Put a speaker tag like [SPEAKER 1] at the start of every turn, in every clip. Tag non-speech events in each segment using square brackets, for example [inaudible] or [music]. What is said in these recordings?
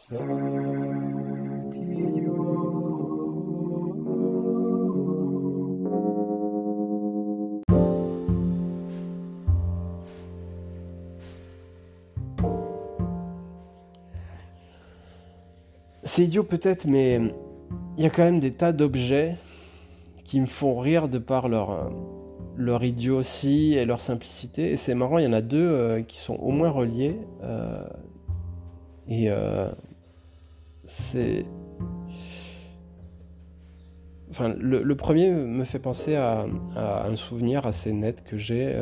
[SPEAKER 1] C'est idiot peut-être, mais il y a quand même des tas d'objets qui me font rire de par leur, euh, leur idiotie et leur simplicité. Et c'est marrant, il y en a deux euh, qui sont au moins reliés. Euh, et c'est. Enfin, le, premier me fait penser à, un souvenir assez net que j'ai,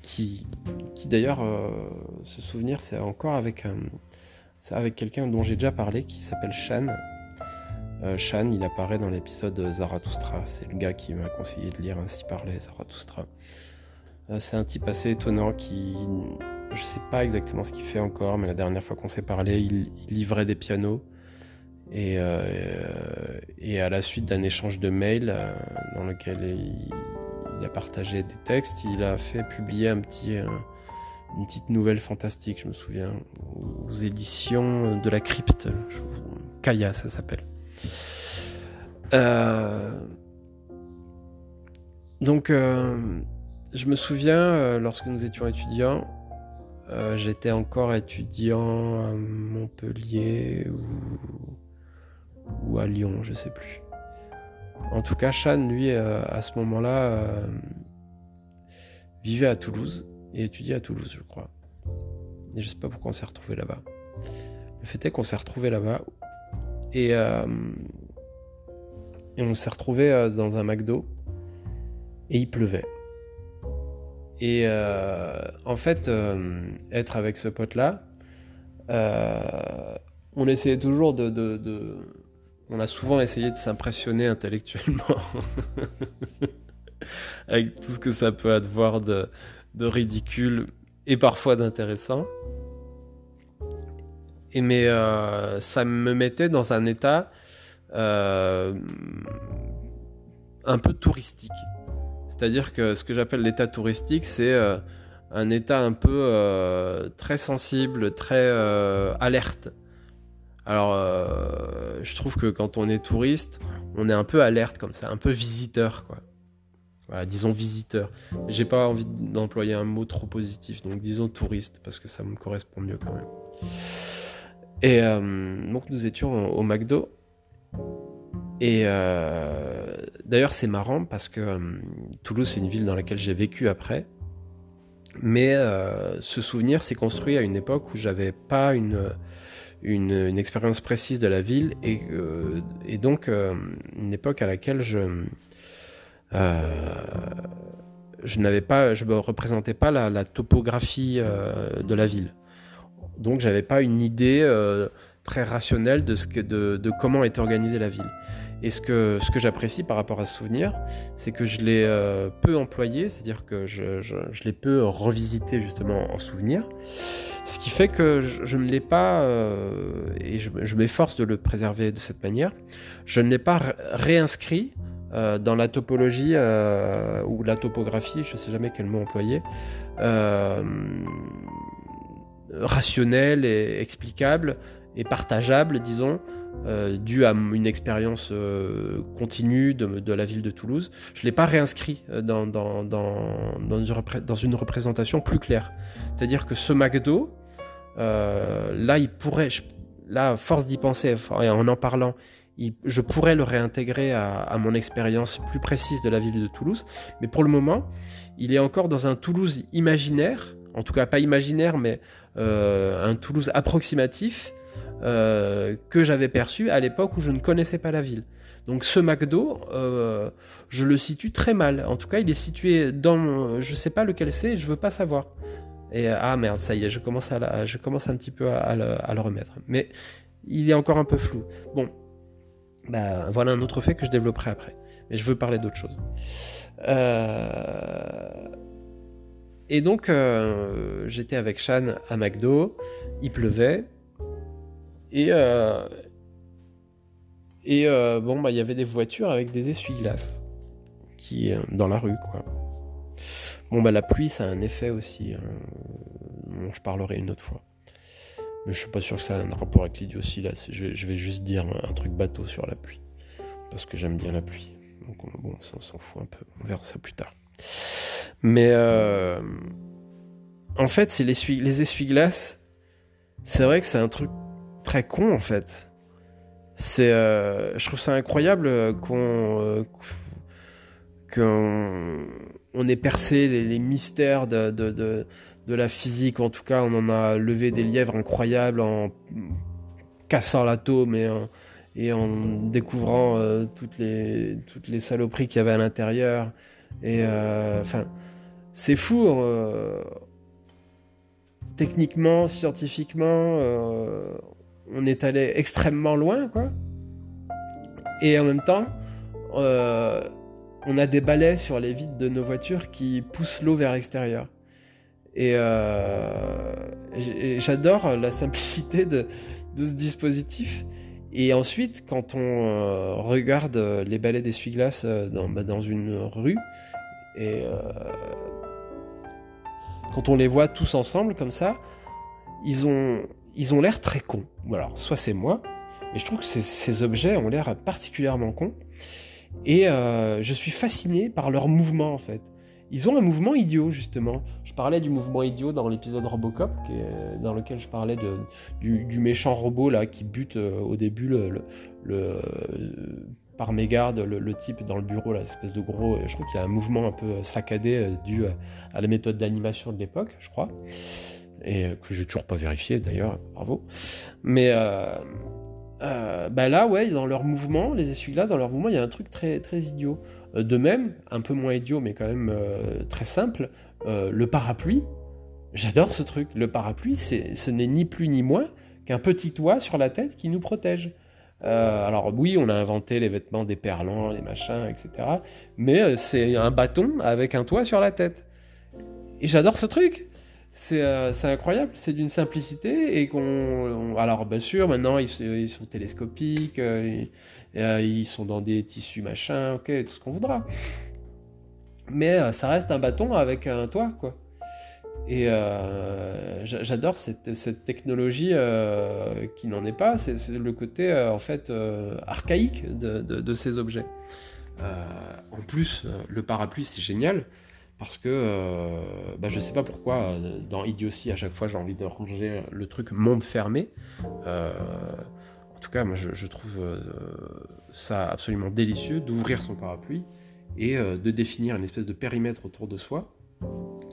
[SPEAKER 1] qui, qui d'ailleurs, ce souvenir, c'est encore avec, avec quelqu'un dont j'ai déjà parlé, qui s'appelle Shan, euh, Shan, il apparaît dans l'épisode Zarathustra. C'est le gars qui m'a conseillé de lire Ainsi parlait Zarathustra. Euh, c'est un type assez étonnant qui. Je sais pas exactement ce qu'il fait encore, mais la dernière fois qu'on s'est parlé, il, livrait des pianos. Et, euh, et à la suite d'un échange de mails dans lequel il, a partagé des textes, il a fait publier petit, une petite nouvelle fantastique, je me souviens, aux éditions de la crypte. Kaya, ça s'appelle. Euh, donc, euh, je me souviens, euh, lorsque nous étions étudiants, j'étais encore étudiant à Montpellier ou, à Lyon, je sais plus. En tout cas, Chan, lui, à ce moment-là, vivait à Toulouse et étudiait à Toulouse, je crois. Et je sais pas pourquoi on s'est retrouvé là-bas. Le fait est qu'on s'est retrouvé là-bas et et on s'est retrouvé euh, dans un McDo et il pleuvait. Et euh, en fait, euh, être avec ce pote-là, on essayait toujours de, On a souvent essayé de s'impressionner intellectuellement [laughs] avec tout ce que ça peut avoir de, ridicule et parfois d'intéressant. Et mais ça me mettait dans un état euh, un peu touristique. C'est-à-dire que ce que j'appelle l'état touristique, c'est euh, un état un peu euh, très sensible, très alerte. Alors, je trouve que quand on est touriste, on est un peu alerte comme ça, un peu visiteur, quoi. Voilà, disons visiteur. J'ai pas envie d'employer un mot trop positif, donc disons touriste, parce que ça me correspond mieux quand même. Et donc nous étions au McDo et euh, d'ailleurs, c'est marrant parce que euh, Toulouse, c'est une ville dans laquelle j'ai vécu après. Mais euh, ce souvenir s'est construit à une époque où j'avais pas une, expérience précise de la ville et, et donc une époque à laquelle je, je n'avais pas, je me représentais pas la, la topographie de la ville. Donc j'avais pas une idée très rationnel de, ce que, de, de, comment est organisée la ville. Et ce que, ce que j'apprécie par rapport à ce souvenir, c'est que je l'ai euh, peu employé, c'est-à-dire que je, je, l'ai peu revisité justement en souvenir, ce qui fait que je, ne l'ai pas, euh, et je, m'efforce de le préserver de cette manière, je ne l'ai pas réinscrit euh, dans la topologie ou la topographie, je ne sais jamais quel mot employer, rationnel et explicable et partageable, disons, euh, dû à une expérience euh, continue de, la ville de Toulouse. Je ne l'ai pas réinscrit euh, dans, dans, dans, une, dans une représentation plus claire. C'est-à-dire que ce McDo, là, il pourrait, là, force d'y penser, en en parlant, je pourrais le réintégrer à, mon expérience plus précise de la ville de Toulouse. Mais pour le moment, il est encore dans un Toulouse imaginaire, en tout cas pas imaginaire, mais un Toulouse approximatif, euh, que j'avais perçu à l'époque où je ne connaissais pas la ville. Donc ce McDo, euh, je le situe très mal. En tout cas, il est situé dans, je sais pas lequel c'est, je veux pas savoir. Et ah merde, ça y est, je commence à, je commence un petit peu à, le, remettre. Mais il est encore un peu flou. Bon, bah voilà un autre fait que je développerai après. Mais je veux parler d'autre chose. Euh, et donc j'étais avec Shan à McDo, il pleuvait. Et, euh, euh, bon, bah, il y avait des voitures avec des essuie-glaces qui, euh, dans la rue, quoi. Bon, bah, la pluie, ça a un effet aussi. Hein, je parlerai une autre fois. Mais je suis pas sûr que ça ait un rapport avec l'idiotie là. Je, vais juste dire un truc bateau sur la pluie. Parce que j'aime bien la pluie. Donc bon, ça on s'en fout un peu. On verra ça plus tard. Mais en fait, c'est les essuie-glaces. C'est vrai que c'est un truc très con en fait. C'est, euh, je trouve ça incroyable qu'on qu'on on ait percé les, mystères de, de, de, la physique. En tout cas, on en a levé des lièvres incroyables en cassant l'atome et en, et en découvrant euh, toutes, les, toutes les saloperies qu'il y avait à l'intérieur. Et euh, enfin, c'est fou. Euh, techniquement, scientifiquement, on est allé extrêmement loin, quoi. Et en même temps, on a des balais sur les vides de nos voitures qui poussent l'eau vers l'extérieur. Et, j'adore la simplicité de, ce dispositif. Et ensuite, quand on euh, regarde euh, les balais d'essuie-glace euh, bah, dans, une rue, et quand on les voit tous ensemble comme ça, ils ont ils ont l'air très cons. Alors, soit c'est moi, mais je trouve que ces, objets ont l'air particulièrement cons. Et je suis fasciné par leur mouvement en fait ils ont un mouvement idiot, justement. Je parlais du mouvement idiot dans l'épisode Robocop, dans lequel je parlais du, méchant robot là, qui bute euh, au début le, le, par mégarde le, type dans le bureau, l'espèce de gros. Je crois qu'il a un mouvement un peu saccadé euh, dû à la méthode d'animation de l'époque, je crois. Et que j'ai toujours pas vérifié d'ailleurs, bravo. Mais. Euh, bah là, ouais, dans leur mouvement, les essuie-glaces, dans leur mouvement, il y a un truc très, très idiot. Euh, de même, un peu moins idiot, mais quand même euh, très simple, euh, le parapluie. J'adore ce truc. Le parapluie, ce n'est ni plus ni moins qu'un petit toit sur la tête qui nous protège. alors oui, on a inventé les vêtements des perlants, les machins, etc. Mais c'est un bâton avec un toit sur la tête. Et j'adore ce truc. C'est incroyable, c'est d'une simplicité et qu'on... Alors bien sûr, maintenant ils, sont télescopiques, euh, ils sont dans des tissus machin, ok, tout ce qu'on voudra. Mais euh, ça reste un bâton avec un toit, quoi. Et euh, j'adore cette, technologie qui n'en est pas, c'est le côté en fait archaïque de, ces objets. en plus, le parapluie c'est génial parce que bah, je sais pas pourquoi dans Idiocy à chaque fois j'ai envie de ranger le truc monde fermé. En tout cas, moi, je, trouve euh, ça absolument délicieux d'ouvrir son parapluie et euh, de définir une espèce de périmètre autour de soi.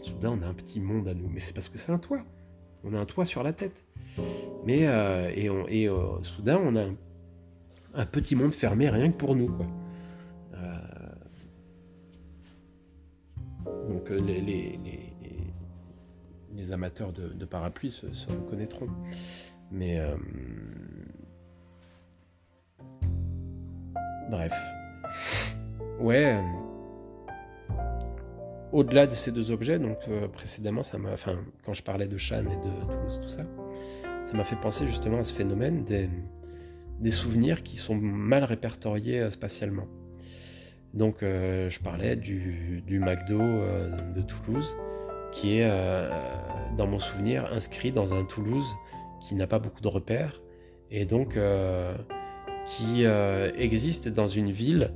[SPEAKER 1] Soudain, on a un petit monde à nous. Mais c'est parce que c'est un toit. On a un toit sur la tête. Mais, euh, et, soudain, on a un, petit monde fermé rien que pour nous. Quoi. Les, amateurs de, parapluies se, reconnaîtront. Mais. Bref. Ouais. Euh, au-delà de ces deux objets, donc euh, précédemment, ça m'a, enfin, quand je parlais de Chan et de Toulouse, tout ça, ça m'a fait penser justement à ce phénomène des, souvenirs qui sont mal répertoriés euh, spatialement. Donc, je parlais du, McDo de Toulouse, qui est, dans mon souvenir, inscrit dans un Toulouse qui n'a pas beaucoup de repères, et donc qui euh, existe dans une ville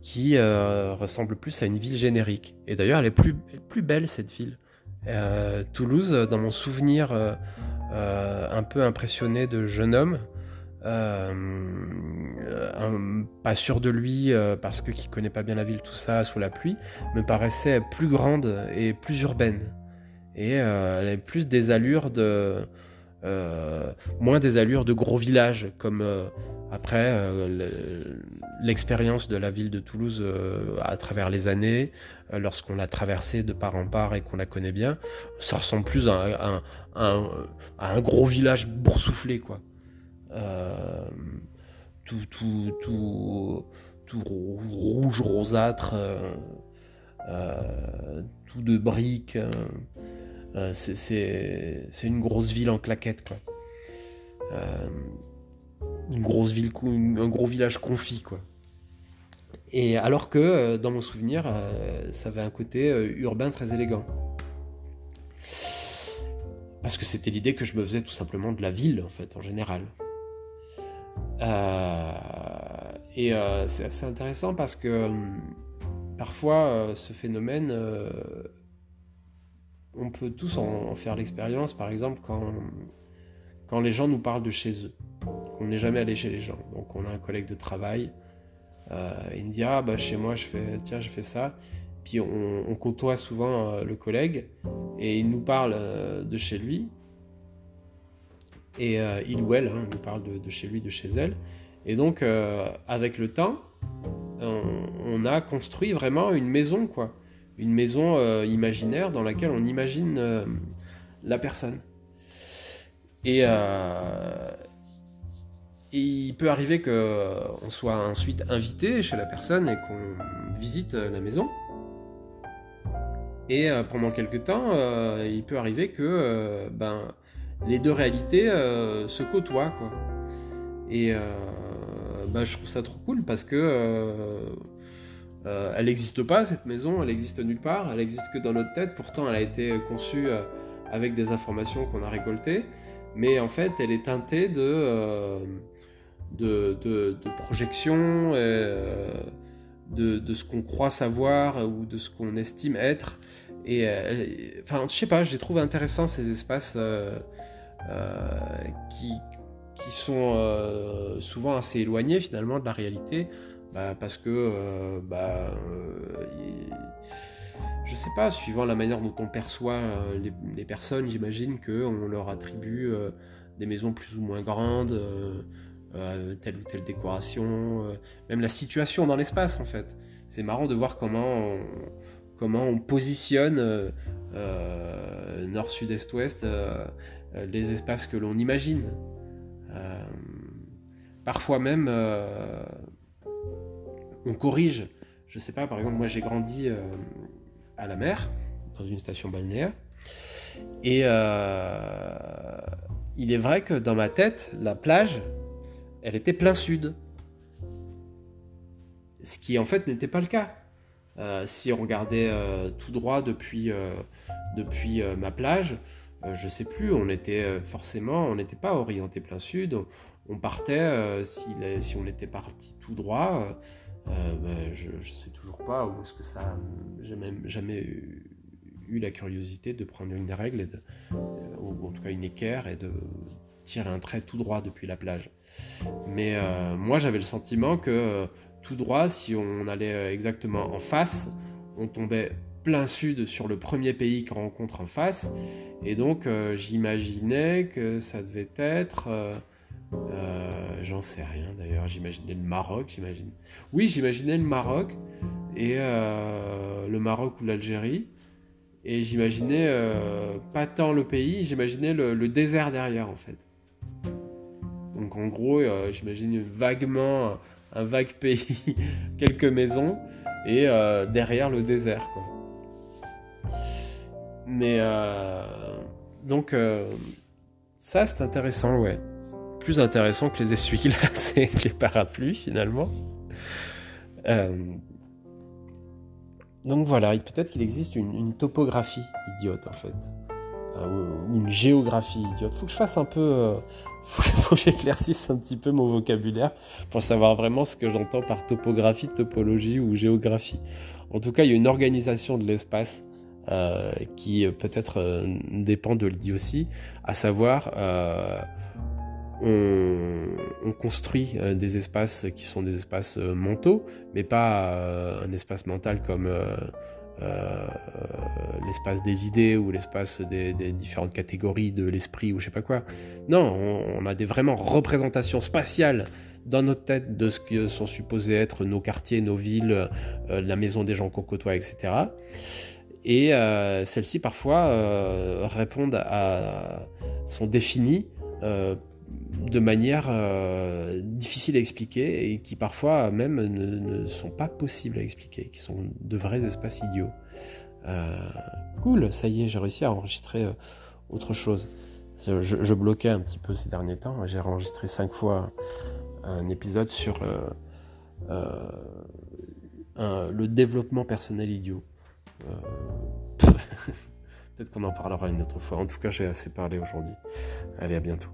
[SPEAKER 1] qui euh, ressemble plus à une ville générique. Et d'ailleurs, elle est plus, belle cette ville. Euh, Toulouse, dans mon souvenir un peu impressionné de jeune homme, pas sûr de lui parce que qui connaît pas bien la ville, tout ça, sous la pluie, me paraissait plus grande et plus urbaine. Et avait plus des allures de. moins des allures de gros villages comme après, euh, l'expérience de la ville de Toulouse euh, à travers les années, euh, lorsqu'on l'a traversée de part en part et qu'on la connaît bien, ça ressemble plus à, un gros village boursouflé, quoi. Tout, tout, tout, rouge, rosâtre, tout de briques. c'est une grosse ville en claquette, quoi une grosse ville, un gros village confit, quoi. Et alors que, euh, dans mon souvenir, euh, ça avait un côté euh, urbain très élégant. parce que c'était l'idée que je me faisais tout simplement de la ville, en fait, en général. Euh, et euh, c'est assez intéressant parce que parfois, ce phénomène, on peut tous en, faire l'expérience, par exemple, quand, quand les gens nous parlent de chez eux, qu'on n'est jamais allé chez les gens. Donc, on a un collègue de travail, il me dit Ah, bah, chez moi, je fais, tiens, je fais ça. Puis on, côtoie souvent euh, le collègue et il nous parle euh, de chez lui. Et euh, il ou elle hein, nous parle de, chez lui, de chez elle. Et donc, avec le temps, on, a construit vraiment une maison, quoi. Une maison imaginaire dans laquelle on imagine la personne. Et, il peut arriver qu'on soit ensuite invité chez la personne et qu'on visite la maison. Et euh, pendant quelques temps, euh, il peut arriver que euh, ben, les deux réalités se côtoient. Quoi. Et ben, je trouve ça trop cool parce que elle n'existe pas, cette maison, elle existe nulle part, elle existe que dans notre tête. Pourtant, elle a été conçue avec des informations qu'on a récoltées. Mais en fait, elle est teintée de, de, de, de projections, de, de, ce qu'on croit savoir ou de ce qu'on estime être. Et euh, enfin, je sais pas, je les trouve intéressants ces espaces euh, euh, qui, qui sont souvent assez éloignés finalement de la réalité, bah, parce que bah, je sais pas, suivant la manière dont on perçoit les, personnes, j'imagine qu'on leur attribue des maisons plus ou moins grandes, telle ou telle décoration, même la situation dans l'espace en fait. C'est marrant de voir comment comment on positionne euh, euh, nord, sud, est, ouest euh, les espaces que l'on imagine. parfois même, on corrige. Je sais pas, par exemple, moi j'ai grandi à la mer, dans une station balnéaire, et il est vrai que dans ma tête, la plage, elle était plein sud. Ce qui en fait n'était pas le cas. Euh, si on regardait euh, tout droit depuis, euh, depuis ma plage, je sais plus, on était forcément, on n'était pas orienté plein sud. On, partait, si, on était parti tout droit, ben, je ne sais toujours pas où est-ce que ça. J'ai même jamais eu, la curiosité de prendre une règle, ou en tout cas une équerre, et de tirer un trait tout droit depuis la plage. Mais moi, j'avais le sentiment que tout droit, si on allait euh, exactement en face, on tombait plein sud sur le premier pays qu'on rencontre en face. Et donc euh, j'imaginais que ça devait être... Euh, j'en sais rien d'ailleurs, j'imaginais le Maroc, j'imagine. Oui, j'imaginais le Maroc et le Maroc ou l'Algérie. Et j'imaginais pas tant le pays, j'imaginais le, désert derrière en fait. Donc en gros, j'imagine vaguement un vague pays, [laughs] quelques maisons, et euh, derrière le désert. Quoi. Mais euh, donc, euh, ça c'est intéressant, ouais. Plus intéressant que les essuie-glaces et les parapluies finalement. donc voilà, peut-être qu'il existe une, topographie idiote en fait. Ou une géographie idiote. Faut que je fasse un peu [laughs] faut, que j'éclaircisse un petit peu mon vocabulaire pour savoir vraiment ce que j'entends par topographie, topologie ou géographie. En tout cas, il y a une organisation de l'espace euh, qui euh, peut-être euh, dépend de l'idée aussi, à savoir on, construit des espaces qui sont des espaces mentaux, mais pas un espace mental comme euh, l'espace des idées ou l'espace des, différentes catégories de l'esprit ou je sais pas quoi. Non, on, a des vraiment représentations spatiales dans notre tête de ce que sont supposés être nos quartiers, nos villes, euh, la maison des gens qu'on côtoie, etc. Et euh, celles-ci parfois répondent à, sont définies de manière euh, difficile à expliquer et qui parfois même ne, sont pas possibles à expliquer, qui sont de vrais espaces idiots. Euh, cool, ça y est, j'ai réussi à enregistrer euh, autre chose. Je, bloquais un petit peu ces derniers temps, j'ai enregistré cinq fois un épisode sur le développement personnel idiot. [laughs] Peut-être qu'on en parlera une autre fois. En tout cas, j'ai assez parlé aujourd'hui. Allez, à bientôt.